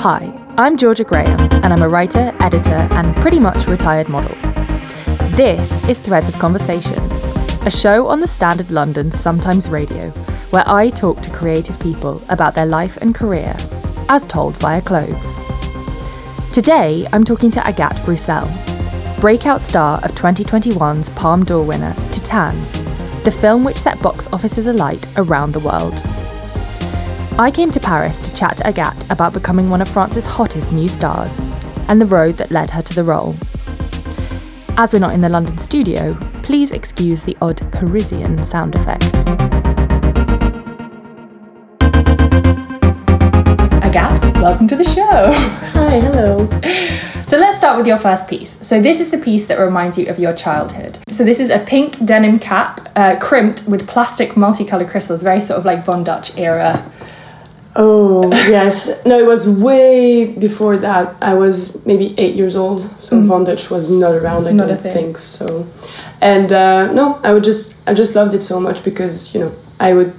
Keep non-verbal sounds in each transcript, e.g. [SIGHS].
Hi, I'm Georgia Graham, and I'm a writer, editor, and pretty much retired model. This is Threads of Conversation, a show on the Standard London Sometimes Radio, where I talk to creative people about their life and career, as told via clothes. Today, I'm talking to Agathe Rousselle, breakout star of 2021's Palme d'Or winner, Titane, the film which set box offices alight around the world. I came to Paris to chat to Agathe about becoming one of France's hottest new stars and the road that led her to the role. As we're not in the London studio, please excuse the odd Parisian sound effect. Agathe, welcome to the show. Hi, hello. So let's start with your first piece. So this is the piece that reminds you of your childhood. So this is a pink denim cap, uh, crimped with plastic multicolour crystals, very sort of like Von Dutch era Oh, yes. No, it was way before that. I was maybe eight years old, so mm. Von Dutch was not around, I not don't think so. And uh, no, I would just, I just loved it so much because, you know, I would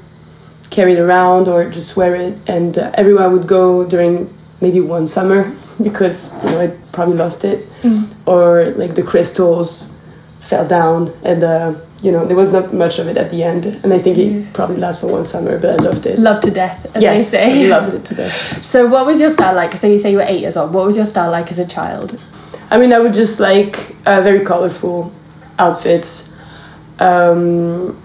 carry it around or just wear it, and uh, everywhere I would go during maybe one summer [LAUGHS] because, you know, I probably lost it, mm. or like the crystals fell down and uh, you know, there was not much of it at the end, and I think it mm. probably lasts for one summer, but I loved it. Loved to death, as yes, they say. Loved it to death. [LAUGHS] So, what was your style like? So, you say you were eight years old. What was your style like as a child? I mean, I would just like uh, very colorful outfits. Um,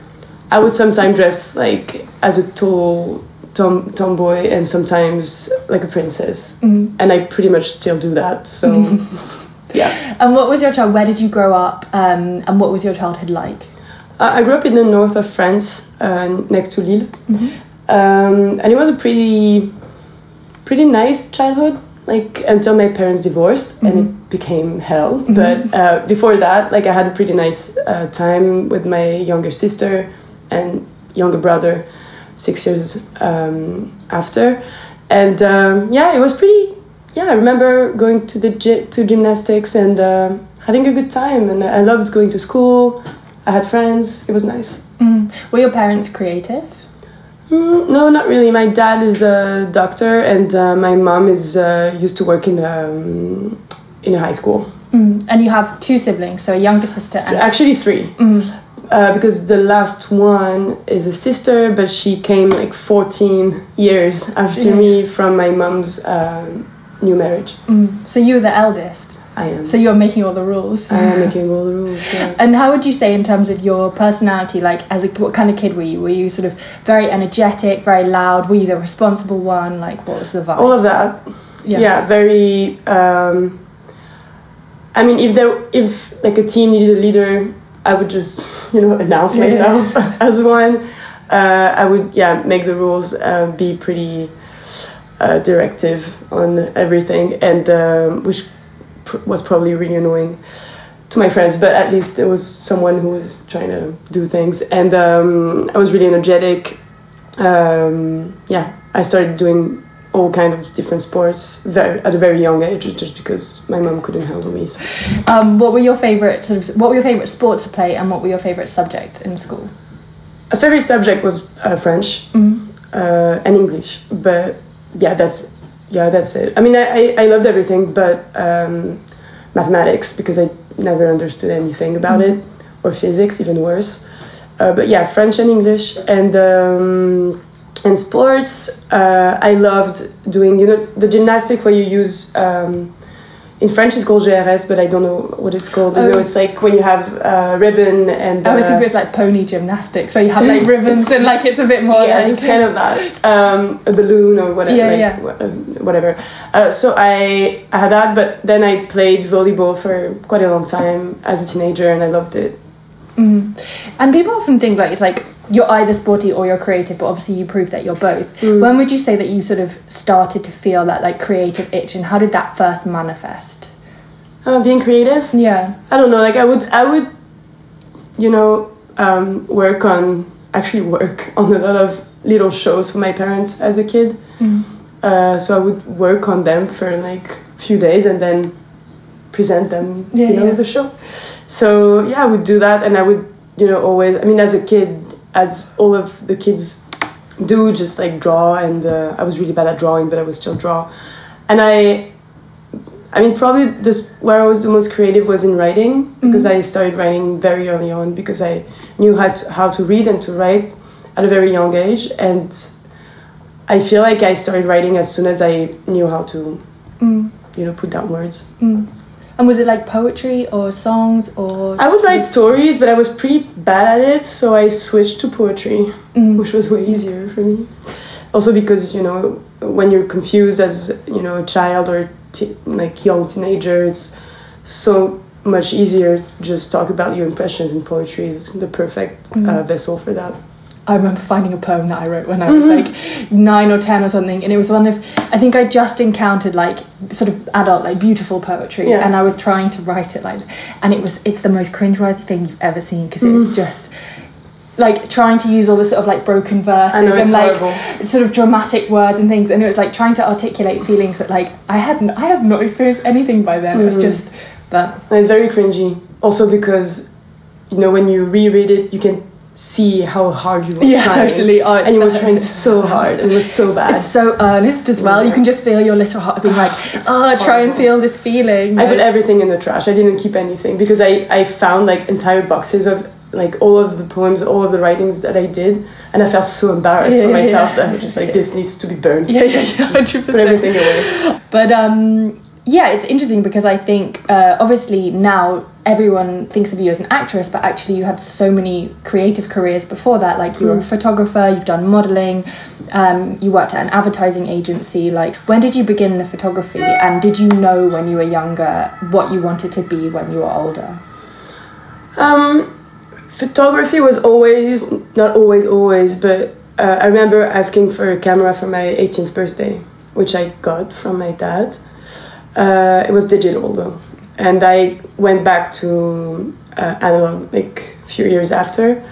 I would sometimes dress like as a tall tom tomboy, and sometimes like a princess, mm. and I pretty much still do that. So. [LAUGHS] yeah. And what was your child? Where did you grow up? Um, and what was your childhood like? Uh, I grew up in the north of France, uh, next to Lille, mm-hmm. um, and it was a pretty, pretty nice childhood. Like until my parents divorced, mm-hmm. and it became hell. Mm-hmm. But uh, before that, like I had a pretty nice uh, time with my younger sister and younger brother, six years um, after, and um, yeah, it was pretty. Yeah, I remember going to the gy- to gymnastics and uh, having a good time, and I loved going to school. I had friends. It was nice. Mm. Were your parents creative? Mm, no, not really. My dad is a doctor, and uh, my mom is uh, used to work in a, um, in a high school. Mm. And you have two siblings, so a younger sister and actually three. Mm. Uh, because the last one is a sister, but she came like 14 years after yeah. me from my mom's um, new marriage. Mm. So you're the eldest? I am. So you're making all the rules. I am [LAUGHS] making all the rules. Yes. And how would you say, in terms of your personality, like as a what kind of kid were you? Were you sort of very energetic, very loud? Were you the responsible one? Like, what was the vibe? All of that. Yeah. Yeah. Very. Um, I mean, if there, if like a team needed a leader, I would just [LAUGHS] you know announce myself yeah. [LAUGHS] as one. Uh, I would yeah make the rules, uh, be pretty uh, directive on everything, and um, which pr- was probably really annoying to my friends, but at least there was someone who was trying to do things, and um, I was really energetic. Um, yeah, I started doing all kind of different sports very, at a very young age, just because my mom couldn't handle me. So. Um, what were your favorite sort of, What were your favorite sports to play, and what were your favorite subject in school? A favorite subject was uh, French mm-hmm. uh, and English, but yeah, that's yeah, that's it. I mean, I, I, I loved everything, but um, mathematics because I never understood anything about mm-hmm. it, or physics, even worse. Uh, but yeah, French and English, and um, and sports. Uh, I loved doing, you know, the gymnastic where you use um, in French it's called GRS, but I don't know what it's called. You know, oh. it's like when you have a ribbon and. Uh, I was thinking it was like pony gymnastics, so you have like [LAUGHS] ribbons and like it's a bit more. Yeah, like, it's kind of that. Um, a balloon or whatever. Yeah, like, yeah. Whatever. Uh, so I, I had that, but then I played volleyball for quite a long time as a teenager, and I loved it. Mm. And people often think like it's like you're either sporty or you're creative, but obviously you prove that you're both. Mm. When would you say that you sort of started to feel that like creative itch, and how did that first manifest? Uh, being creative. Yeah. I don't know. Like I would, I would, you know, um, work on actually work [LAUGHS] on a lot of little shows for my parents as a kid. Mm. Uh, so I would work on them for like a few days and then present them, yeah, you know, yeah. the show. So yeah, I would do that, and I would, you know, always. I mean, as a kid, as all of the kids do, just like draw. And uh, I was really bad at drawing, but I would still draw. and I I mean, probably this where I was the most creative was in writing because mm-hmm. I started writing very early on because I knew how to, how to read and to write at a very young age, and I feel like I started writing as soon as I knew how to, mm. you know, put down words. Mm. And was it like poetry or songs or? I would write stories, but I was pretty bad at it, so I switched to poetry, mm. which was way easier for me. Also because you know when you're confused as you know a child or like young teenager, it's so much easier just talk about your impressions and poetry is the perfect mm-hmm. uh, vessel for that. I remember finding a poem that I wrote when I was mm-hmm. like nine or ten or something, and it was one of I think I just encountered like sort of adult like beautiful poetry, yeah. and I was trying to write it like, and it was it's the most cringeworthy thing you've ever seen because mm. it's just like trying to use all the sort of like broken verses know, and like horrible. sort of dramatic words and things and it was like trying to articulate feelings that like I hadn't I had not experienced anything by then mm. it was mm-hmm. just that it's very cringy also because you know when you reread it you can see how hard you were yeah, trying. totally. Oh, and you were trying so [LAUGHS] hard. It was so bad. It's so earnest as well. Yeah. You can just feel your little heart being like, oh, try and feel this feeling. I put everything in the trash. I didn't keep anything because I, I found like entire boxes of like all of the poems, all of the writings that I did, and I felt so embarrassed yeah, for myself yeah, that I was just like, this needs to be burned. Yeah, yeah, yeah, hundred Put everything away. But um, yeah, it's interesting because I think uh, obviously now everyone thinks of you as an actress, but actually you had so many creative careers before that. Like you were a hmm. photographer, you've done modeling, um, you worked at an advertising agency. Like when did you begin the photography, and did you know when you were younger what you wanted to be when you were older? Um, photography was always not always always but uh, i remember asking for a camera for my 18th birthday which i got from my dad uh, it was digital though and i went back to uh, analog like a few years after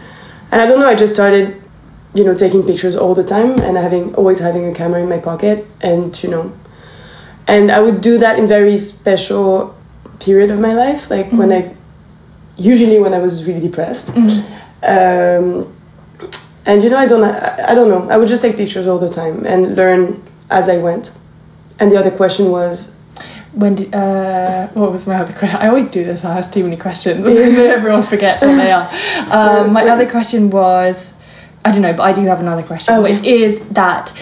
and i don't know i just started you know taking pictures all the time and having always having a camera in my pocket and you know and i would do that in very special period of my life like mm-hmm. when i usually when I was really depressed. Mm-hmm. Um, and you know, I don't, I, I, don't know. I would just take pictures all the time and learn as I went. And the other question was, when did, uh, what was my other question? I always do this. I ask too many questions. [LAUGHS] Everyone forgets what they are. [LAUGHS] Um, my other question was, I don't know, but I do have another question, oh, which is that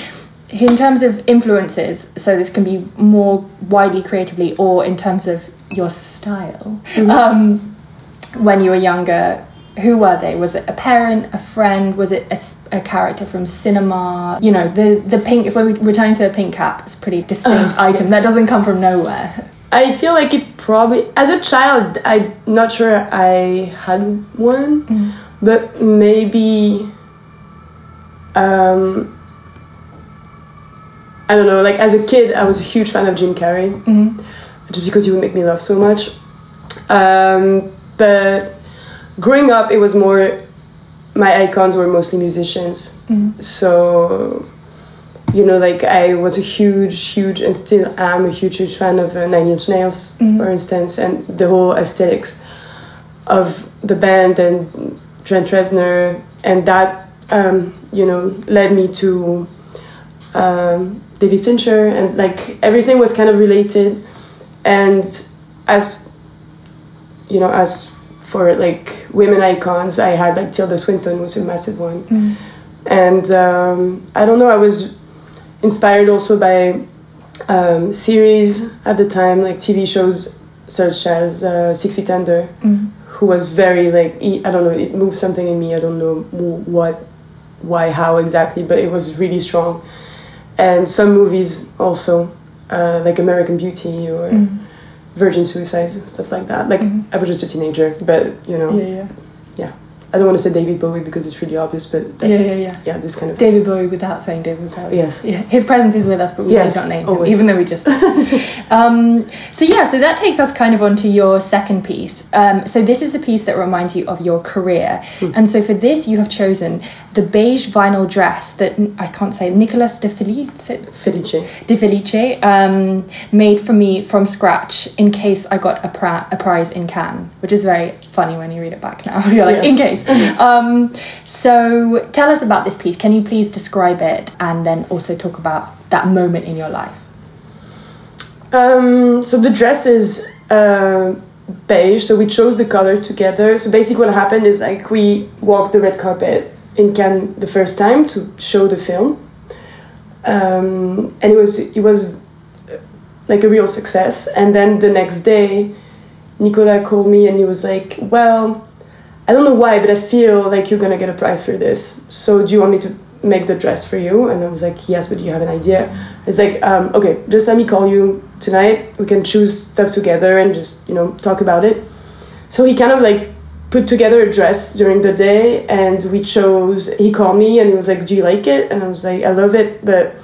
in terms of influences, so this can be more widely creatively, or in terms of your style. Mm-hmm. Um, when you were younger who were they? Was it a parent a friend? Was it a, a, character from cinema? You know the the pink if we're returning to the pink cap it's a pretty distinct [SIGHS] item that doesn't come from nowhere. I feel like it probably as a child i'm not sure i had one mm. but maybe um i don't know like as a kid i was a huge fan of jim carrey. Mm-hmm. just because he would make me laugh so much. Um but growing up, it was more my icons were mostly musicians. Mm-hmm. So, you know, like I was a huge, huge, and still am a huge, huge fan of uh, Nine Inch Nails, mm-hmm. for instance, and the whole aesthetics of the band and Trent Reznor, and that, um, you know, led me to um, David Fincher, and like everything was kind of related. And as you know, as for like women icons, I had like Tilda Swinton was a massive one, mm. and um, I don't know, I was inspired also by um, series at the time, like TV shows such as uh, Six Feet Under, mm. who was very like I don't know, it moved something in me. I don't know what, why, how exactly, but it was really strong. And some movies also, uh, like American Beauty or. Mm virgin suicides and stuff like that. Like mm-hmm. I was just a teenager, but you know, yeah. I don't want to say David Bowie because it's really obvious, but yeah, yeah, yeah, yeah. This kind of David Bowie without saying David Bowie. Yes, yeah. His presence is with us, but we yes, don't name always. him, even though we just. [LAUGHS] um, so yeah, so that takes us kind of onto your second piece. Um, so this is the piece that reminds you of your career, mm. and so for this you have chosen the beige vinyl dress that I can't say Nicolas de Felice Felice de Felice um, made for me from scratch in case I got a, pra- a prize in Cannes, which is very funny when you read it back now. [LAUGHS] You're like, yes. in case. [LAUGHS] um, so tell us about this piece. Can you please describe it and then also talk about that moment in your life? Um, so the dress is uh, beige, so we chose the color together. So basically, what happened is like we walked the red carpet in Cannes the first time to show the film, um, and it was it was like a real success. And then the next day, Nicolas called me and he was like, "Well, I don't know why, but I feel like you're gonna get a prize for this. So do you want me to make the dress for you?" And I was like, "Yes, but you have an idea?" It's like, um, "Okay, just let me call you tonight. We can choose stuff together and just you know talk about it." So he kind of like put together a dress during the day and we chose he called me and he was like do you like it and i was like i love it but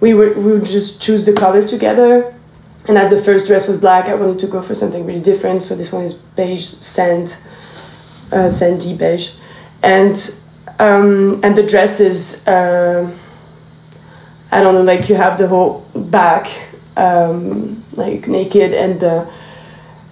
we were we would just choose the color together and as the first dress was black i wanted to go for something really different so this one is beige sand uh, sandy beige and um, and the dress is uh, i don't know like you have the whole back um, like naked and the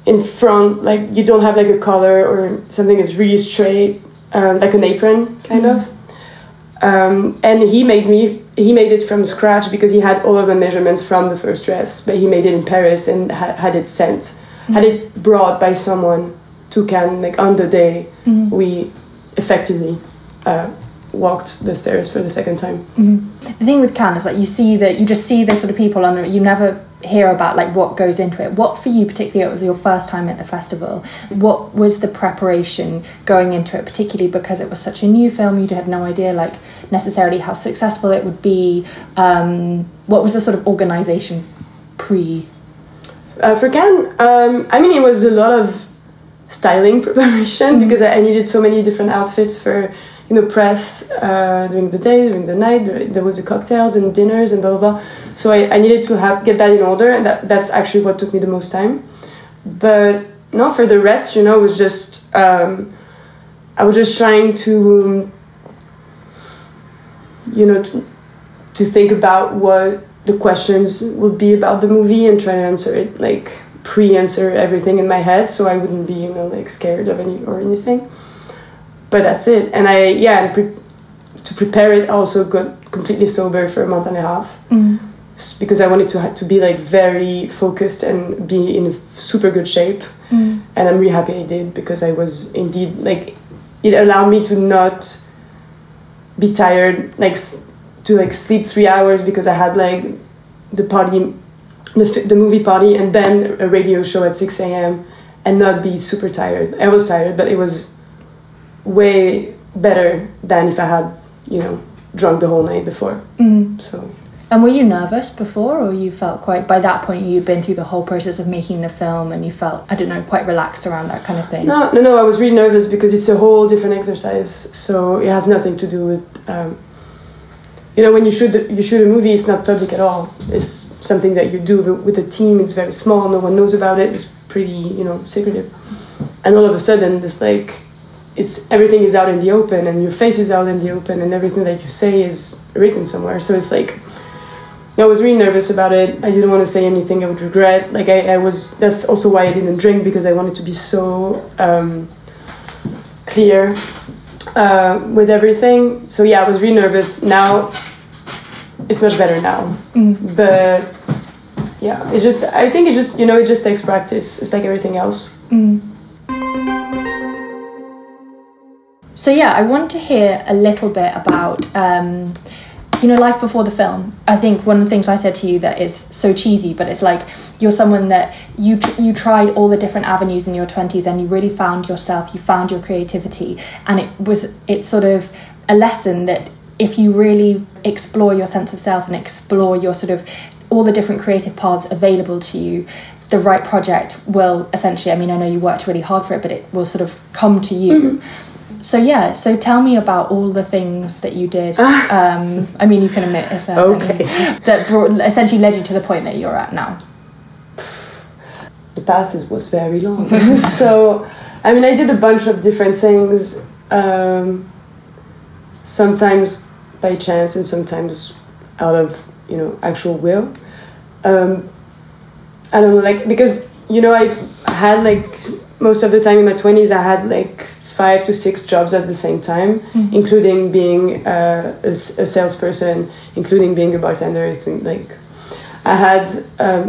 in front like you don't have like a collar or something that's really straight um, like an apron kind mm-hmm. of um, and he made me he made it from scratch because he had all of the measurements from the first dress but he made it in paris and ha- had it sent mm-hmm. had it brought by someone to cannes like on the day mm-hmm. we effectively uh, walked the stairs for the second time. Mm-hmm. the thing with cannes is like you see that you just see the sort of people and you never hear about like what goes into it. What for you particularly it was your first time at the festival. What was the preparation going into it particularly because it was such a new film you had no idea like necessarily how successful it would be? Um, what was the sort of organization pre? Uh, for Cannes um, I mean it was a lot of styling [LAUGHS] preparation mm-hmm. because I needed so many different outfits for you know press uh, during the day during the night there, was the cocktails and dinners and blah blah blah so I, I needed to have get that in order and that, that's actually what took me the most time but no for the rest you know it was just um, I was just trying to you know to, to think about what the questions would be about the movie and try to answer it like pre-answer everything in my head so I wouldn't be you know like scared of any or anything but that's it. And I yeah, pre- to prepare it, also got completely sober for a month and a half mm. because I wanted to to be like very focused and be in super good shape. Mm. And I'm really happy I did because I was indeed like it allowed me to not be tired like to like sleep three hours because I had like the party the, the movie party and then a radio show at 6 a.m. and not be super tired. I was tired, but it was way better than if I had, you know, drunk the whole night before. Mm. So. And were you nervous before, or you felt quite by that point you'd been through the whole process of making the film, and you felt I don't know quite relaxed around that kind of thing? No, no, no. I was really nervous because it's a whole different exercise. So it has nothing to do with, um, you know, when you shoot you shoot a movie, it's not public at all. It's something that you do with a team. It's very small. No one knows about it. It's pretty, you know, secretive. And all of a sudden, this like it's everything is out in the open and your face is out in the open and everything that you say is written somewhere so it's like I was really nervous about it. I didn't want to say anything I would regret. Like I, I was. That's also why I didn't drink because I wanted to be so um, clear uh, with everything. So yeah, I was really nervous. Now it's much better now. Mm. But yeah, it just. I think it just. You know, it just takes practice. It's like everything else. Mm. So yeah, I want to hear a little bit about um, you know life before the film. I think one of the things I said to you that is so cheesy, but it's like you're someone that you you tried all the different avenues in your twenties and you really found yourself. You found your creativity, and it was it's sort of a lesson that if you really explore your sense of self and explore your sort of all the different creative paths available to you the right project will essentially i mean i know you worked really hard for it but it will sort of come to you mm-hmm so yeah, so tell me about all the things that you did. um, I mean, you can admit if there's okay. any that brought, essentially led you to the point that you're at now. [SIGHS] The path was very long. [LAUGHS] so, I mean, I did a bunch of different things. Um, sometimes by chance, and sometimes out of you know actual will. Um, I don't know, like because you know I had like most of the time in my twenties I had like five to six jobs at the same time, mm-hmm. including being uh, a, a, salesperson, including being a bartender. Like, I had um,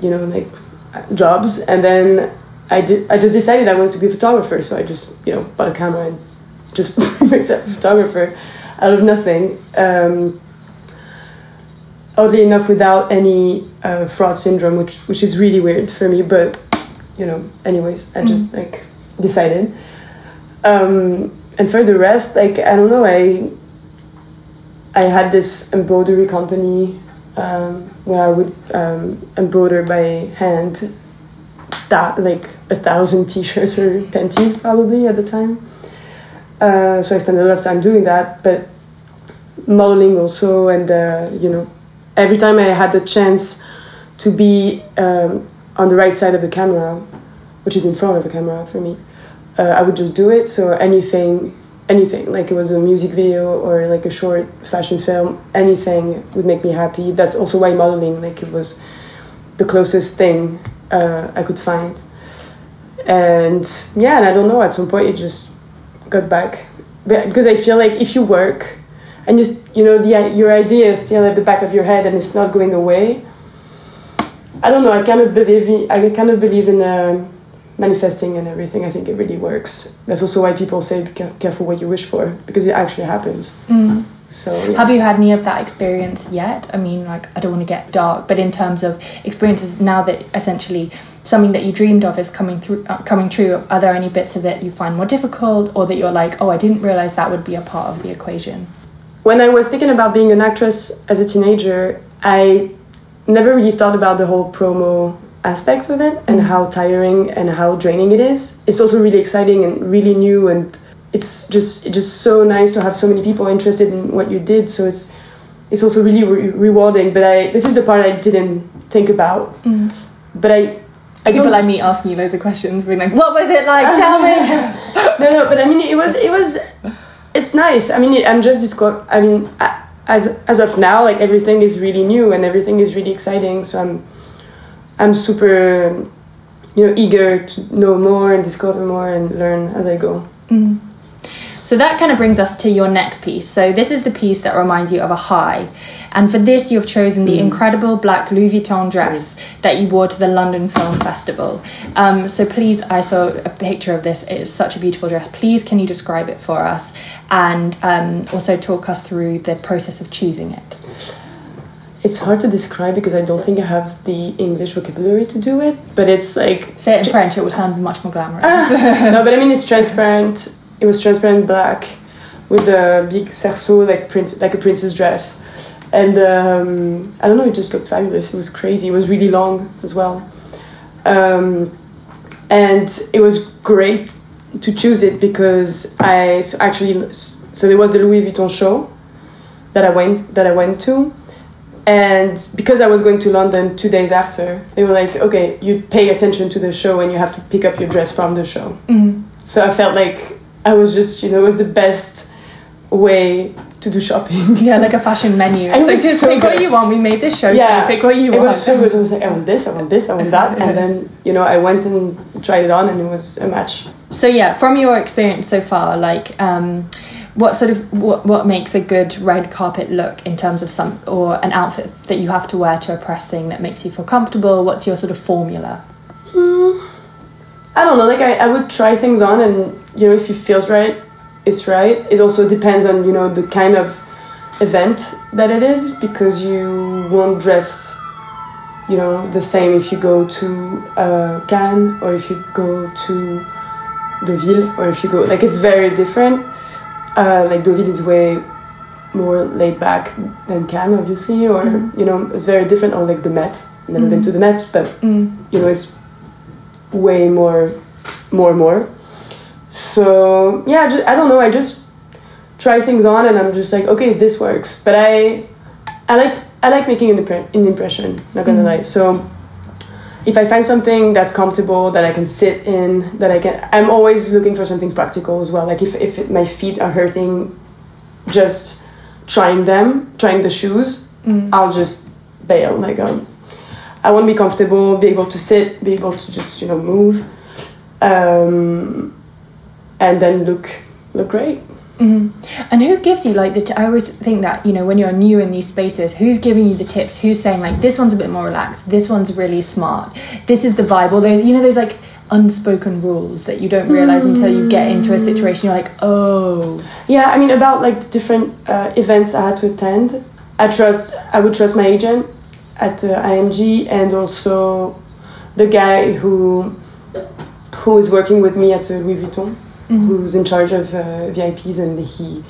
you know, like jobs, and then I did. I just decided I wanted to be a photographer, so I just you know bought a camera and just [LAUGHS] myself a photographer out of nothing. Um, oddly enough, without any uh, fraud syndrome, which which is really weird for me. But you know, anyways, I just mm. like decided. Um, and for the rest, like I don't know, I I had this embroidery company um, where I would um, embroider by hand that like a thousand [LAUGHS] t-shirts or panties probably at the time. Uh, so I spent a lot of time doing that, but modeling also, and uh, you know, every time I had the chance to be um, on the right side of the camera, which is in front of the camera for me, uh, I would just do it. So anything, anything, like it was a music video or like a short fashion film, anything would make me happy. That's also why modeling, like it was the closest thing uh, I could find. And yeah, and I don't know, at some point it just got back. Because I feel like if you work and just, you know, the, your idea is still at the back of your head and it's not going away, I don't know, I kind of believe I kind of believe in uh, manifesting and everything. I think it really works. That's also why people say be careful what you wish for because it actually happens. Mm. So, yeah. have you had any of that experience yet? I mean, like, I don't want to get dark, but in terms of experiences now that essentially something that you dreamed of is coming through, uh, coming true, are there any bits of it you find more difficult, or that you're like, oh, I didn't realize that would be a part of the equation? When I was thinking about being an actress as a teenager, I never really thought about the whole promo aspect of it and how tiring and how draining it is. It's also really exciting and really new and it's just it's just so nice to have so many people interested in what you did. So it's it's also really re- rewarding. But I this is the part I didn't think about. Mm. But I. I People like me asking you loads of questions, being like, "What was it like? [LAUGHS] Tell me." [LAUGHS] no, no, but I mean, it was, it was, it's nice. I mean, I'm just disco- I mean, as as of now, like everything is really new and everything is really exciting. So I'm, I'm super, you know, eager to know more and discover more and learn as I go. Mm. So that kind of brings us to your next piece. So this is the piece that reminds you of a high. And for this, you have chosen the mm. incredible black Louis Vuitton dress mm. that you wore to the London Film Festival. Um, so please, I saw a picture of this. It is such a beautiful dress. Please, can you describe it for us and um, also talk us through the process of choosing it? It's hard to describe because I don't think I have the English vocabulary to do it. But it's like say it in French. It would sound much more glamorous. [LAUGHS] no, but I mean it's transparent it was transparent black with a big cerceau like prince like a princess dress and um, I don't know it just looked fabulous it was crazy it was really long as well um, and it was great to choose it because I so actually so there was the Louis Vuitton show that I went that I went to and because I was going to London two days after they were like okay you pay attention to the show and you have to pick up your dress from the show mm-hmm. so I felt like I was just, you know, it was the best way to do shopping. [LAUGHS] Yeah, like a fashion menu. It's like just so pick good. what you want. We made this show. Yeah, pick what you it want. It was so good. I was like, I want this, I want this, I want that, and then you know, I went and tried it on, and it was a match. So yeah, from your experience so far, like. Um, what sort of what, what makes a good red carpet look in terms of some or an outfit that you have to wear to a press thing that makes you feel comfortable? What's your sort of formula? Mm, i don't know like I, I would try things on and you know if it feels right it's right. It also depends on you know the kind of event that it is because you won't dress you know the same if you go to uh, Cannes or if you go to Deauville or if you go like it's very different uh, like Deauville is way more laid back than Cannes obviously or mm. you know it's very different or like the Met never mm. been to the Met but mm. you know it's way more more more so yeah just, i don't know i just try things on and i'm just like okay this works but i i like i like making an, impre- an impression not gonna mm lie so if i find something that's comfortable that i can sit in that i can i'm always looking for something practical as well like if, if it, my feet are hurting just trying them trying the shoes mm. i'll just bail like um, i want to be comfortable be able to sit be able to just you know move um, and then look look great. Mm-hmm. And who gives you like the? T- I always think that you know when you're new in these spaces, who's giving you the tips? Who's saying like this one's a bit more relaxed, this one's really smart, this is the vibe. Or there's you know there's like unspoken rules that you don't realize until you get into a situation. You're like, oh, yeah. I mean about like the different uh, events I had to attend. I trust. I would trust my agent at uh, IMG and also the guy who who is working with me at uh, Louis Vuitton mm-hmm. who's in charge of uh, VIPs, and he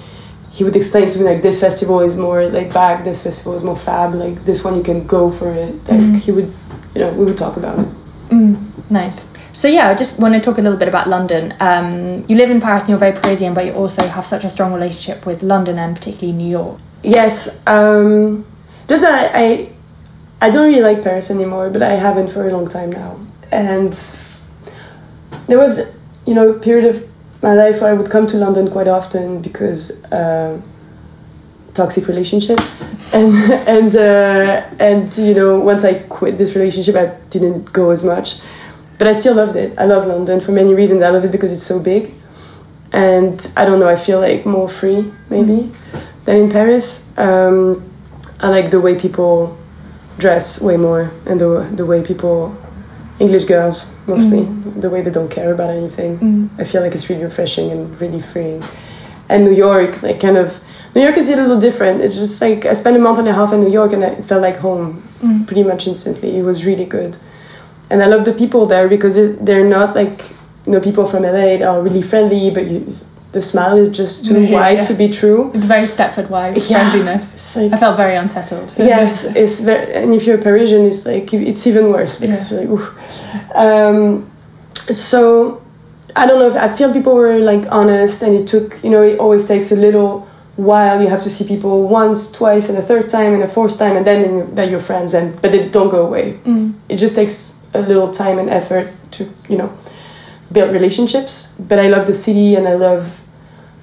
he would explain to me like this festival is more like back, this festival is more fab, like this one you can go for it. Like mm-hmm. he would, you know, we would talk about it. Mm, nice. So yeah, I just want to talk a little bit about London. Um, you live in Paris and you're very Parisian, but you also have such a strong relationship with London and particularly New York. Yes, um, just that I, I, I don't really like Paris anymore, but I haven't for a long time now. And there was, you know, a period of my life, I would come to London quite often because uh, toxic relationship, [LAUGHS] and and uh, and you know once I quit this relationship, I didn't go as much, but I still loved it. I love London for many reasons. I love it because it's so big, and I don't know. I feel like more free maybe than in Paris. Um, I like the way people dress way more and the the way people English girls mostly mm. the way they don't care about anything. Mm. I feel like it's really refreshing and really freeing. And New York, like kind of New York is a little different. It's just like I spent a month and a half in New York and I felt like home mm. pretty much instantly. It was really good, and I love the people there because it, they're not like you know people from LA. Are really friendly, but you, the smile is just too yeah, wide yeah. to be true. It's very Stepford wives yeah, friendliness. Like, I felt very unsettled. Yes, it's very, and if you're a Parisian, it's like it's even worse because yeah. like, um, so I don't know if I feel people were like honest, and it took you know it always takes a little while. You have to see people once, twice, and a third time, and a fourth time, and then they're your friends, and but they don't go away. Mm. It just takes a little time and effort to you know build relationships. But I love the city, and I love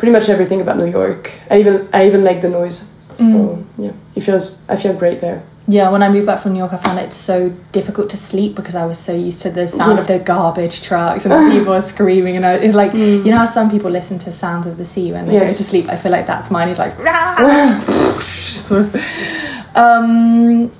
pretty much everything about New York. I even I even like the noise. So mm. yeah, it feels I feel great there. Yeah, when I moved back from New York, I found it so difficult to sleep because I was so used to the sound yeah. of the garbage trucks and [LAUGHS] the people screaming. And it's like, mm. you know how some people listen to sounds of the sea when they yes. go to sleep? I feel like that's mine. It's like, [LAUGHS] [LAUGHS] sort of. Um,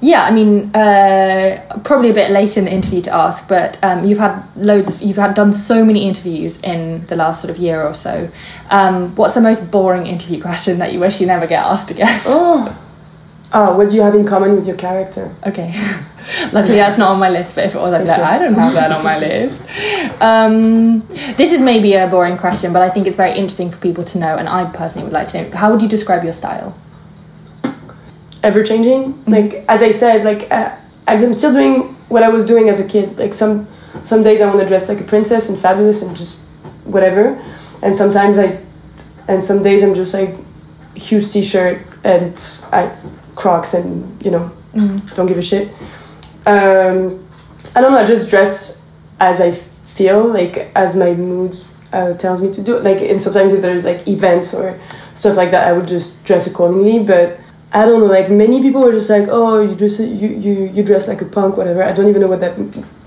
yeah, I mean, uh, probably a bit late in the interview to ask, but um, you've had loads of, you've had done so many interviews in the last sort of year or so. Um, what's the most boring interview question that you wish you never get asked again? [LAUGHS] Oh, oh what do you have in common with your character? Okay. [LAUGHS] Luckily, that's not on my list, but if it was, I'd be like, I don't have that on my list. Um, this is maybe a boring question, but I think it's very interesting for people to know, and I personally would like to know. How would you describe your style? Ever changing. Mm-hmm. Like as I said, like uh, I'm still doing what I was doing as a kid. Like some some days I want to dress like a princess and fabulous and just whatever, and sometimes I, and some days I'm just like huge t-shirt and I Crocs and you know mm-hmm. don't give a shit. Um, I don't know. I just dress as I feel like as my mood uh, tells me to do. Like and sometimes if there's like events or stuff like that, I would just dress accordingly. But I don't know, like many people are just like, oh, you dress you you you dress like a punk, whatever. I don't even know what that,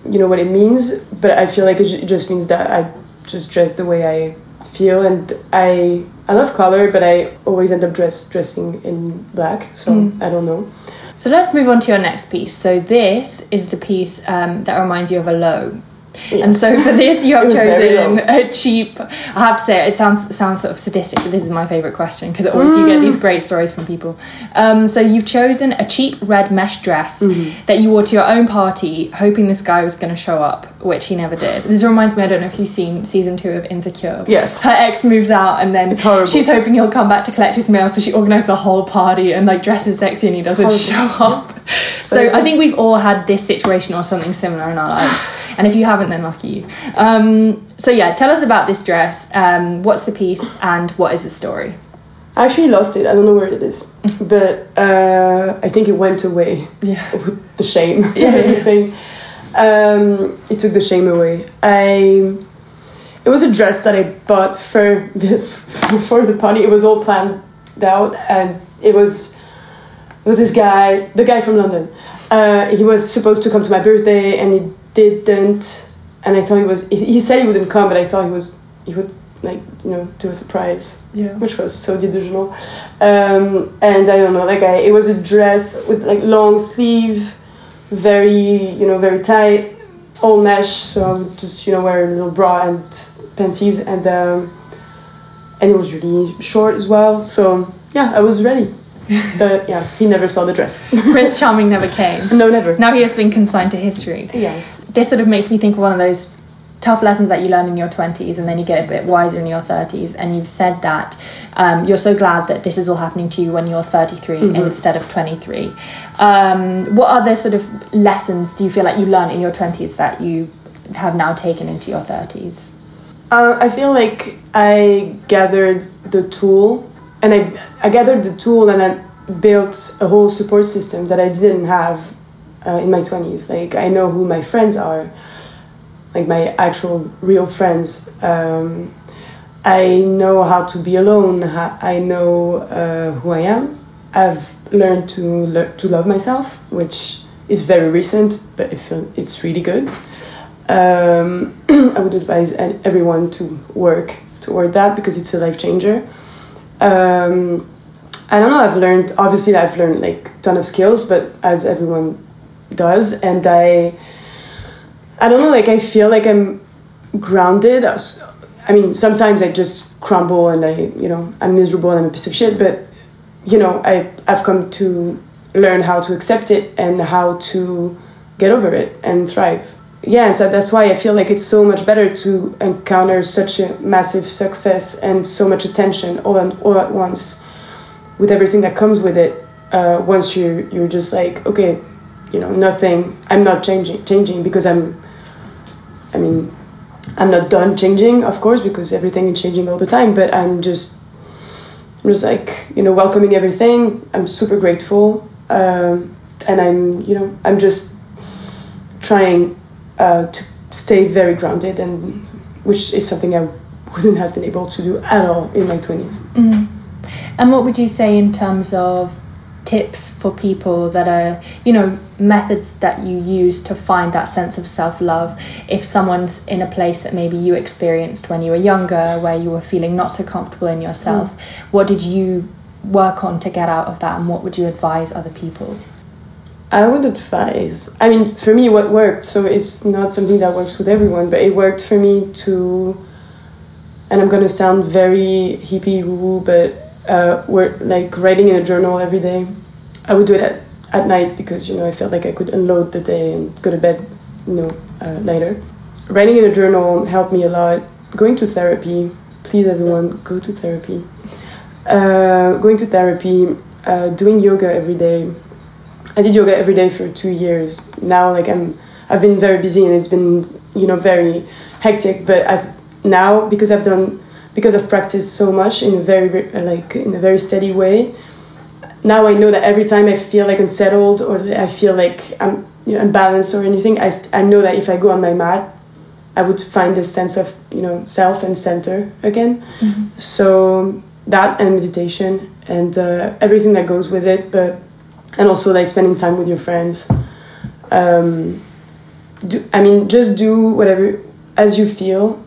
you know, what it means. But I feel like it just means that I just dress the way I feel, and I I love color, but I always end up dress dressing in black. So mm. I don't know. So let's move on to your next piece. So this is the piece um, that reminds you of a low. Yes. And so for this, you have chosen a cheap. I have to say, it sounds sounds sort of sadistic, but this is my favorite question because always mm. you get these mm. great stories from people. Um, so you've chosen a cheap red mesh dress mm-hmm. that you wore to your own party, hoping this guy was going to show up, which he never did. This reminds me. I don't know if you've seen season two of Insecure. Yes. Her ex moves out, and then she's hoping he'll come back to collect his mail, so she organises a whole party and like dresses sexy, and he doesn't show up. [LAUGHS] so I think we've all had this situation or something similar in our lives. [SIGHS] And if you haven't, then lucky you. Um, so yeah, tell us about this dress. Um, what's the piece and what is the story? I actually lost it. I don't know where it is, [LAUGHS] but uh, I think it went away. Yeah, with the shame. Yeah, everything. [LAUGHS] Um, it took the shame away. I. It was a dress that I bought for the [LAUGHS] for the party. It was all planned out, and it was with this guy, the guy from London. Uh, he was supposed to come to my birthday, and he didn't and I thought he was he said he wouldn't come but I thought he was he would like you know do a surprise yeah which was so delusional um, and i don't know like I, it was a dress with like long sleeve very you know very tight all mesh so i would just you know wear a little bra and panties and um, and it was really short as well so yeah i was ready. [LAUGHS] But yeah he never saw the dress. Prince [LAUGHS] charming never came. No never. Now he has been consigned to history. Yes. This sort of makes me think of one of those tough lessons that you learn in your 20s and then you get a bit wiser in your 30s and you've said that um, you're so glad that this is all happening to you when you're 33 mm-hmm. instead of 23 um, what other sort of lessons do you feel like you learned in your 20s that you have now taken into your 30s uh, i feel like i gathered the tool and I, I gathered the tool and i built a whole support system that i didn't have uh, in my 20s like i know who my friends are like my actual real friends. Um, I know how to be alone. I know uh, who I am. I've learned to le- to love myself, which is very recent, but it's really good. Um, [CLEARS THROAT] I would advise everyone to work toward that because it's a life changer. Um, I don't know. I've learned obviously I've learned like ton of skills, but as everyone does, and I I don't know, like I feel like I'm grounded. I was, I mean, sometimes I just crumble and I, you know, I'm miserable and I'm a piece of shit, but, you know, I, I've come to learn how to accept it and how to get over it and thrive. Yeah, and so that's why I feel like it's so much better to encounter such a massive success and so much attention all at, all at once with everything that comes with it. Uh, once you're, you're just like, okay, you know, nothing, I'm not changing, changing because I'm I mean, I'm not done changing, of course, because everything is changing all the time. But I'm just, I'm just like you know, welcoming everything. I'm super grateful, um, and I'm you know, I'm just trying uh, to stay very grounded, and which is something I wouldn't have been able to do at all in my 20s. Mm. And what would you say in terms of tips for people that are, you know, methods that you use to find that sense of self love. If someone's in a place that maybe you experienced when you were younger, where you were feeling not so comfortable in yourself, mm. what did you work on to get out of that, and what would you advise other people? I would advise. I mean, for me, what worked. So it's not something that works with everyone, but it worked for me to. And I'm gonna sound very hippie woo woo, but uh, we're like writing in a journal every day. I would do it at, at night because you know I felt like I could unload the day and go to bed, you know, uh, later. Writing in a journal helped me a lot. Going to therapy, please everyone, go to therapy. Uh, going to therapy, uh, doing yoga every day. I did yoga every day for two years. Now, like I'm, I've been very busy and it's been you know very hectic. But as now because I've done because I've practiced so much in a very like in a very steady way. Now I know that every time I feel like unsettled or I feel like I'm you know, unbalanced or anything, I, I know that if I go on my mat, I would find this sense of you know self and center again. Mm-hmm. So that and meditation and uh, everything that goes with it, but and also like spending time with your friends. Um, do, I mean, just do whatever as you feel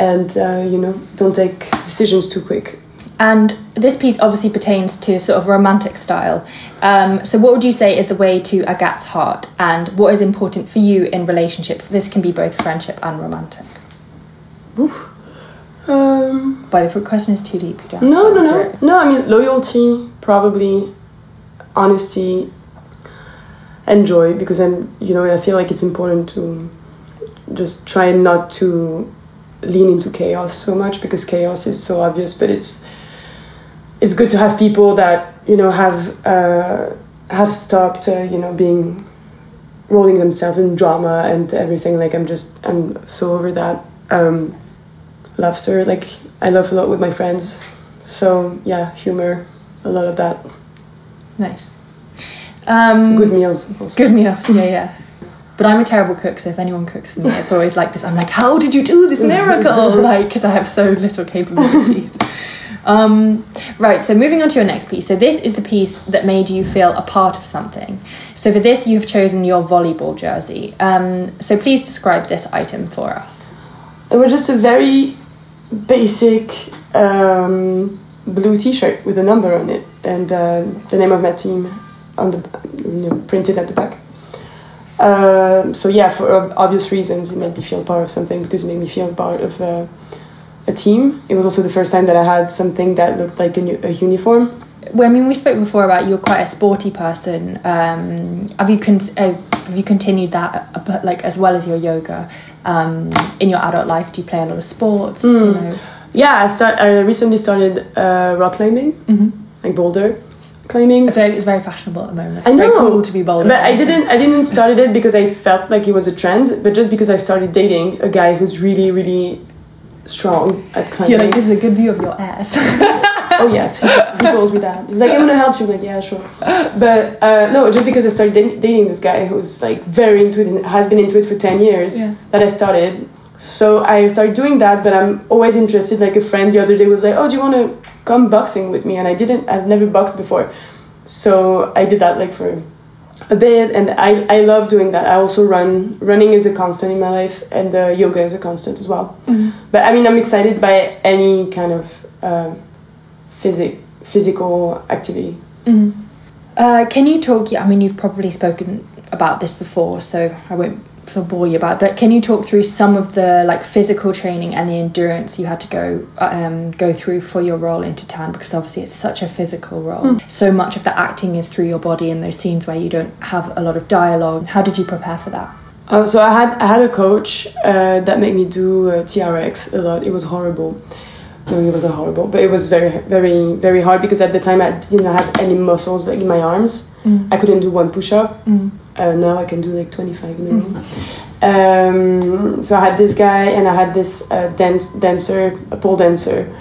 and uh, you know don't take decisions too quick and this piece obviously pertains to sort of romantic style. Um, so, what would you say is the way to Agathe's heart, and what is important for you in relationships? This can be both friendship and romantic. Oof. Um, But if the question is too deep, you don't. No, no, no, no. I mean, loyalty, probably, honesty, and joy, because I'm, you know, I feel like it's important to just try not to lean into chaos so much because chaos is so obvious but it's it's good to have people that you know have uh, have stopped uh, you know being rolling themselves in drama and everything. Like i'm just i'm so over that um, laughter. Like i love a lot with my friends. So yeah humor a lot of that. Nice. Um, good meals also. good meals. Yeah yeah but I'm a terrible cook, so if anyone cooks for me, it's always like this. I'm like, how did you do this miracle? [LAUGHS] like, because I have so little capabilities. [LAUGHS] Um, right, so moving on to your next piece. So, this is the piece that made you feel a part of something. So, for this, you've chosen your volleyball jersey. Um, so, please describe this item for us. It was just a very basic um, blue T-shirt with a number on it and uh, the name of my team on the you know, printed at the back. Uh, so yeah, for obvious reasons, it made me feel part of something because it made me feel part of uh, a team. It was also the first time that I had something that looked like a, a uniform. Well, I mean, we spoke before about you're quite a sporty person. Um, have you con- uh, have you continued that, uh, like as well as your yoga um, in your adult life? Do you play a lot of sports? Mm. You know? Yeah, I start. I recently started uh, rock climbing, mm-hmm. like boulder climbing. It's very, it's very fashionable at the moment. It's I know. very cool to be boulder. But I didn't. I didn't started it because I felt like it was a trend, but just because I started dating a guy who's really, really strong at climbing. You're like, this is a good view of your ass. [LAUGHS] oh yes, he, he told me that. He's like, I'm gonna help you. I'm like, yeah, sure. But uh, no, just because I started dating this guy who's like very into it and has been into it for ten years, yeah. that I started. So I started doing that, but I'm always interested. Like a friend the other day was like, "Oh, do you want to come boxing with me?" And I didn't. I've never boxed before, so I did that like for a bit, and I I love doing that. I also run. Running is a constant in my life, and uh, yoga is a constant as well. Mm-hmm. But I mean, I'm excited by any kind of uh, physic physical activity. Mm-hmm. Uh, can you talk? I mean, you've probably spoken about this before, so I won't of bore you about. But can you talk through some of the like physical training and the endurance you had to go um, go through for your role in Titane? Because obviously it's such a physical role. Mm. So much of the acting is through your body in those scenes where you don't have a lot of dialogue. How did you prepare for that? Oh, so I had I had a coach uh, that made me do uh, TRX a lot. It was horrible. No, it wasn't horrible, but it was very, very, very hard because at the time I didn't have any muscles like in my arms. Mm. I couldn't do one push up. Mm. Uh, now I can do like 25 in a row. Um, so I had this guy and I had this uh, dance dancer, a pole dancer,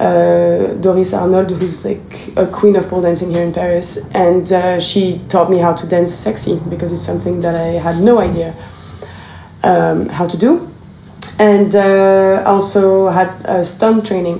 uh, Doris Arnold, who's like a queen of pole dancing here in Paris, and uh, she taught me how to dance sexy because it's something that I had no idea um, how to do, and uh, also had stunt training.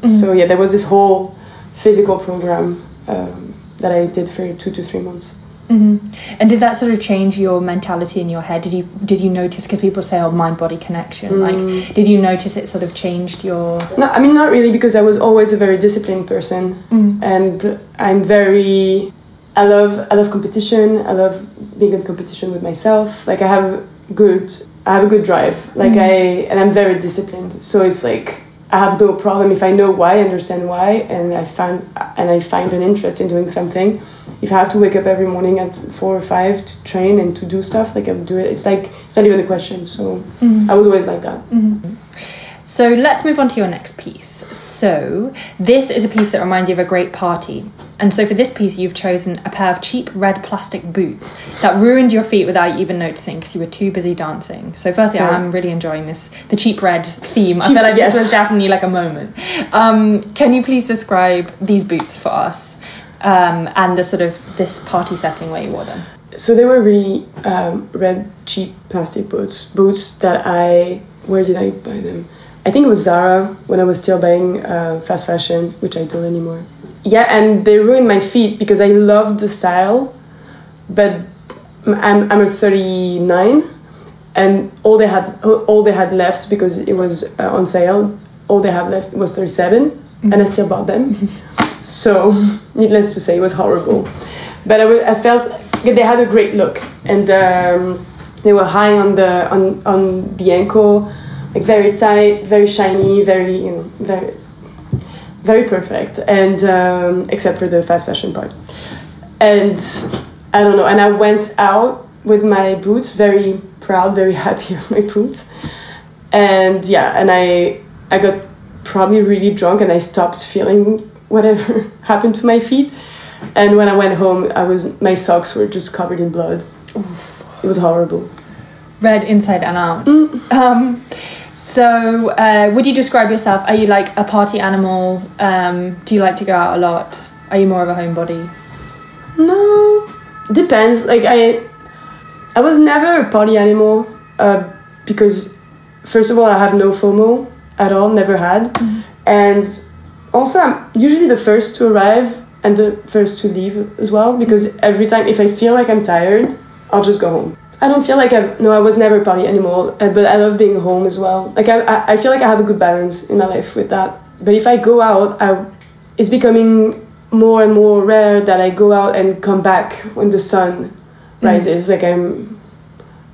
Mm-hmm. So yeah, there was this whole physical program um, that I did for two to three months. Mm-hmm. And did that sort of change your mentality in your head? Did you did you notice? Because people say, "Oh, mind body connection." Mm. Like, did you notice it sort of changed your? No, I mean not really, because I was always a very disciplined person, mm. and I'm very. I love I love competition. I love being in competition with myself. Like I have good I have a good drive. Like mm. I and I'm very disciplined. So it's like I have no problem if I know why, I understand why, and I find and I find an interest in doing something. If I have to wake up every morning at four or five to train and to do stuff, like I'll do it. It's like it's not even a question. So mm-hmm. I was always like that. Mm-hmm. So let's move on to your next piece. So this is a piece that reminds you of a great party. And so for this piece, you've chosen a pair of cheap red plastic boots that ruined your feet without you even noticing because you were too busy dancing. So firstly, yeah. I'm really enjoying this the cheap red theme. Cheap, I feel like yes. this was definitely like a moment. Um, can you please describe these boots for us um, and the sort of this party setting where you wore them? So they were really um, red cheap plastic boots. Boots that I where did I buy them? I think it was Zara when I was still buying uh, fast fashion, which I don't anymore. Yeah, and they ruined my feet because I loved the style, but I'm I'm a 39, and all they had all they had left because it was uh, on sale. All they have left was 37, mm-hmm. and I still bought them. [LAUGHS] so, needless to say, it was horrible. But I, I felt they had a great look, and um, they were high on the on on the ankle like very tight, very shiny, very you know very very perfect, and um, except for the fast fashion part. And I don't know. And I went out with my boots, very proud, very [LAUGHS] happy of my boots. And yeah, and I I got probably really drunk, and I stopped feeling whatever [LAUGHS] happened to my feet. And when I went home, I was my socks were just covered in blood. Oof. It was horrible. Red inside and out. Mm. Um, so, uh, would you describe yourself? Are you like a party animal? Um, do you like to go out a lot? Are you more of a homebody? No, depends. Like I, I was never a party animal uh, because, first of all, I have no FOMO at all. Never had, mm-hmm. and also I'm usually the first to arrive and the first to leave as well because every time if I feel like I'm tired, I'll just go home. I don't feel like I no I was never a party anymore, uh, but I love being home as well. Like I, I feel like I have a good balance in my life with that. But if I go out, I, it's becoming more and more rare that I go out and come back when the sun mm. rises. Mm. Like I'm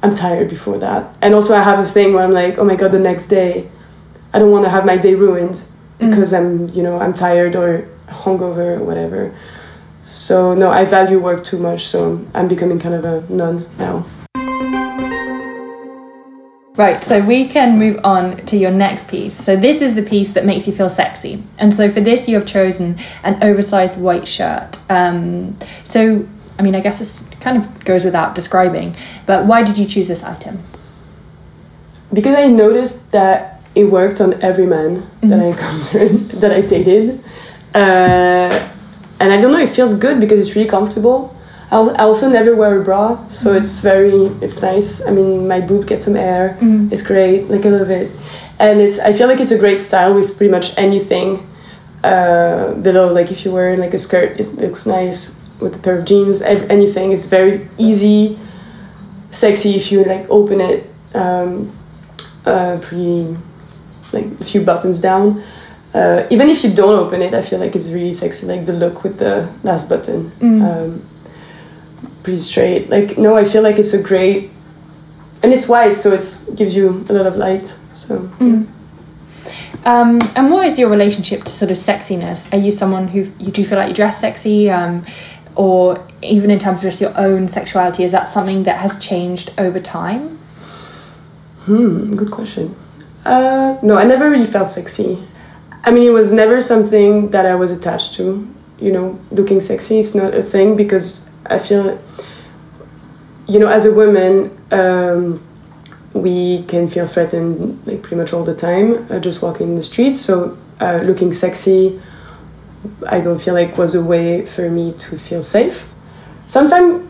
I'm tired before that, and also I have a thing where I'm like, oh my god, the next day, I don't want to have my day ruined mm. because mm. I'm you know I'm tired or hungover or whatever. So no, I value work too much, so I'm becoming kind of a nun now. Right, so we can move on to your next piece. So this is the piece that makes you feel sexy, and so for this you have chosen an oversized white shirt. Um, so I mean, I guess this kind of goes without describing, but why did you choose this item? Because I noticed that it worked on every man mm-hmm. that I encountered, [LAUGHS] that I dated. Uh, and I don't know, it feels good because it's really comfortable. I also never wear a bra, so mm-hmm. it's very, it's nice. I mean, my boob gets some air. Mm-hmm. It's great, like I love it. And it's, I feel like it's a great style with pretty much anything uh, below. Like if you wear like a skirt, it looks nice with a pair of jeans. Anything is very easy, sexy if you like open it. Um, uh, pretty, like a few buttons down uh, even if you don't open it, I feel like it's really sexy. Like the look with the last button, mm. um, pretty straight. Like no, I feel like it's a great, and it's white, so it gives you a lot of light. So. Mm. Um, and what is your relationship to sort of sexiness? Are you someone who you do feel like you dress sexy, um, or even in terms of just your own sexuality? Is that something that has changed over time? Hmm, good question. Uh, no, I never really felt sexy. I mean, it was never something that I was attached to. You know, looking sexy is not a thing because I feel, you know, as a woman, um, we can feel threatened like pretty much all the time uh, just walking in the street. So uh, looking sexy, I don't feel like was a way for me to feel safe. Sometimes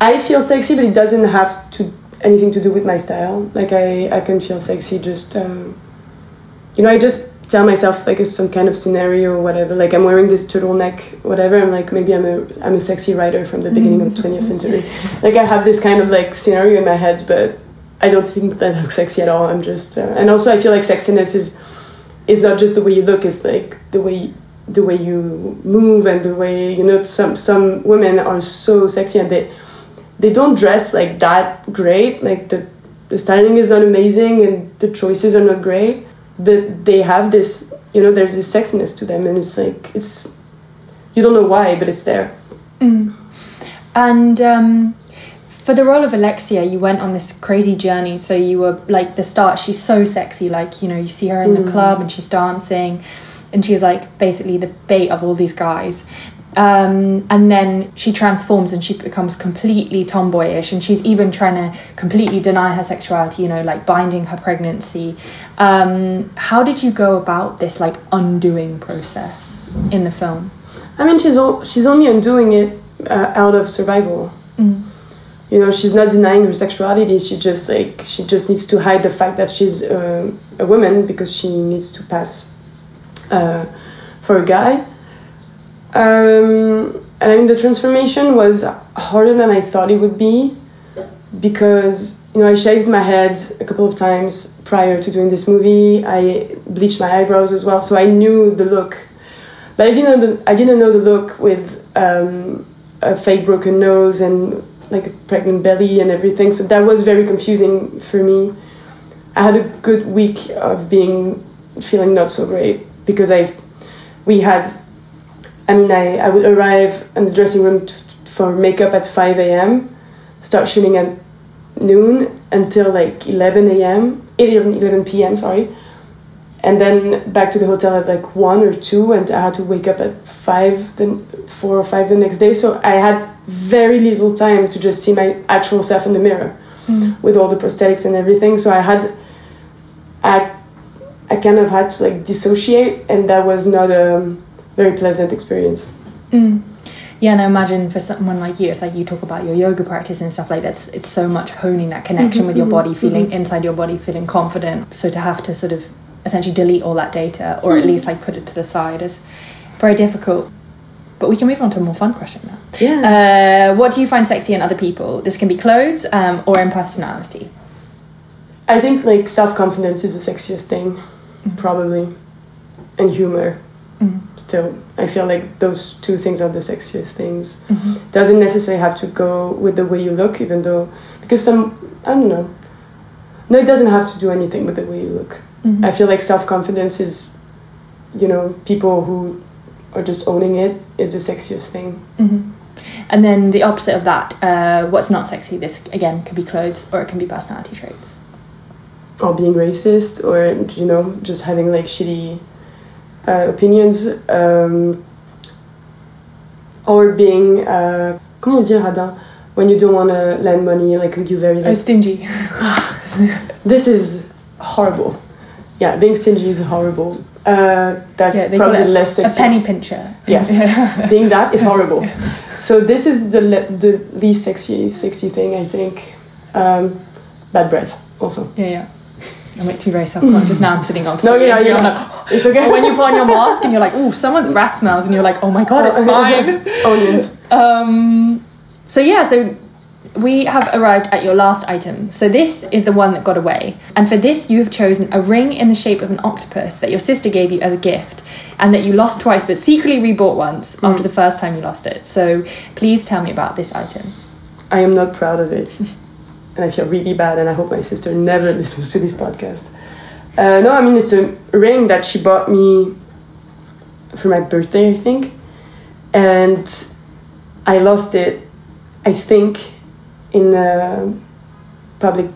I feel sexy, but it doesn't have to anything to do with my style. Like I, I can feel sexy just, uh, you know, I just tell myself like some kind of scenario or whatever. Like I'm wearing this turtleneck, whatever. I'm like maybe I'm a I'm a sexy writer from the beginning of 20th mm-hmm. century. like I have this kind of like scenario in my head, but I don't think that I look sexy at all. I'm just uh, and also I feel like sexiness is is not just the way you look. It's like the way the way you move and the way you know some some women are so sexy and they they don't dress like that great. Like the the styling is not amazing and the choices are not great but they have this you know there's this sexiness to them and it's like it's you don't know why but it's there. Mm. and um, for the role of alexia you went on this crazy journey. So you were like the start she's so sexy. Like you know you see her in mm. the club and she's dancing. And she's like basically the bait of all these guys um, and then she transforms and she becomes completely tomboyish and she's even trying to completely deny her sexuality you know like binding her pregnancy. Um, how did you go about this like undoing process in the film? I mean she's all, she's only undoing it uh, out of survival. Mm. you know she's not denying her sexuality she just like she just needs to hide the fact that she's uh, a woman because she needs to pass uh, for a guy um, and I mean, the transformation was harder than I thought it would be because, you know, I shaved my head a couple of times prior to doing this movie. I bleached my eyebrows as well, so I knew the look. But I didn't know the, I didn't know the look with um, a fake broken nose and like a pregnant belly and everything. So that was very confusing for me. I had a good week of being feeling not so great because I we had I mean, I, I would arrive in the dressing room t- for makeup at 5 a.m., start shooting at noon until like 11 a.m., 11, 11 p.m., sorry. And then back to the hotel at like 1 or 2, and I had to wake up at 5, then 4 or 5 the next day. So I had very little time to just see my actual self in the mirror mm. with all the prosthetics and everything. So I had, I, I kind of had to like dissociate, and that was not a um, very pleasant experience. Mm. Yeah, and I imagine for someone like you, it's like you talk about your yoga practice and stuff like that. It's so much honing that connection mm-hmm, with your body, mm-hmm, feeling mm-hmm. inside your body, feeling confident. So to have to sort of essentially delete all that data or at mm-hmm. least like put it to the side is very difficult. but we can move on to a more fun question now. Yeah. Uh, what do you find sexy in other people? This can be clothes um, or in personality. I think like self confidence is the sexiest thing, Mm-hmm. probably, and humor. Mhm. Still, I feel like those two things are the sexiest things. Mhm. Doesn't necessarily have to go with the way you look, even though because some I don't know. No, it doesn't have to do anything with the way you look. Mhm. I feel like self confidence is, you know, people who are just owning it is the sexiest thing. Mhm. And then the opposite of that, uh, what's not sexy? This again could be clothes or it can be personality traits. or being racist or you know just having like shitty opinions um, or being uh, comment dire Radin when you don't want to lend money like you very like stingy. [LAUGHS] this is horrible yeah being stingy is horrible uh, that's Yeah, probably less A penny pincher. Yes. [LAUGHS] being that is horrible so this is the le- the least sexy sexy thing I think um, bad breath also yeah, yeah. That makes me very self-conscious. Now I'm sitting opposite. No, you, so you're like, [GASPS] it's okay or when you put on your mask and you're like, oh, someone's rat smells, and you're like, oh my god, it's [LAUGHS] fine. [LAUGHS] onions Um, so yeah, so we have arrived at your last item. So this is the one that got away, and for this you have chosen a ring in the shape of an octopus that your sister gave you as a gift, and that you lost twice, but secretly rebought once Mm. after the first time you lost it. So please tell me about this item. I am not proud of it. [LAUGHS] and I feel really bad, and I hope my sister never [LAUGHS] listens to this podcast. Uh, no, I mean, it's a ring that she bought me for my birthday, I think. And I lost it, I think, in a public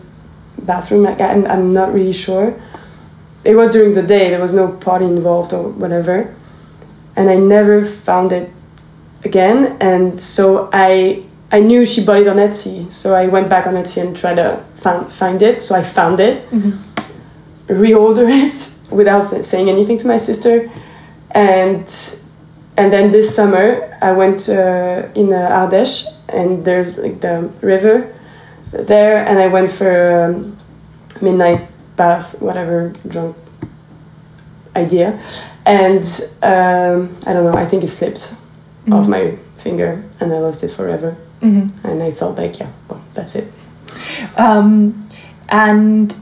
bathroom. I, I'm, I'm not really sure. It was during the day, there was no party involved or whatever. And I never found it again. And so I I knew she bought it on Etsy, so I went back on Etsy and tried to find find it. So I found it, reorder it without saying anything to my sister, and and then this summer I went uh, in uh, Ardèche, and there's like the river there, and I went for um, midnight bath, whatever drunk idea, and um, I don't know. I think it slipped off my finger, and I lost it forever. Mm-hmm. And I thought, like, yeah, well, that's it. Um, and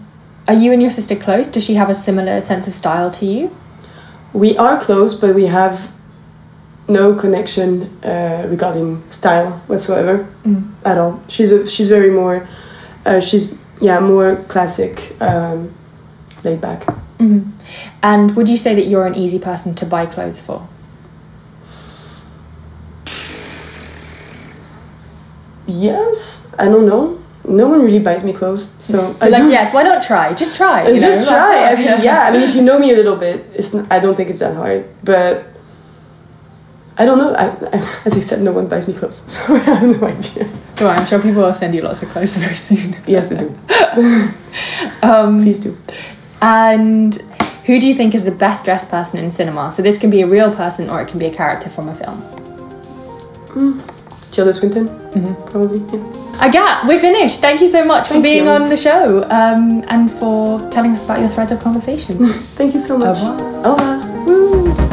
are you and your sister close? Does she have a similar sense of style to you? We are close, but we have no connection uh, regarding style whatsoever Mm. at all. She's a, she's very more, uh, she's yeah more classic, um, laid back. Mhm. And would you say that you're an easy person to buy clothes for? Yes, I don't know. No one really buys me clothes, so I like, don't- yes, why not try? Just try. you know, just try. I mean, [LAUGHS] yeah. I mean, if you know me a little bit, it's. Not, I don't think it's that hard. But I don't know. I, I, [LAUGHS] as I said, no one buys me clothes, [LAUGHS] so I have no idea. Don't I'm sure people will send you lots of clothes very soon. Yes, they do. Um, Please do. and who do you think is the best dressed person in cinema? So this can be a real person or it can be a character from a film. Tilda Swinton, Mhm. probably. Yeah. Agathe, we're finished. Thank you so much for being you. on the show um, and for telling us about your threads of conversation. [LAUGHS] Thank you so much. Au revoir. Au revoir.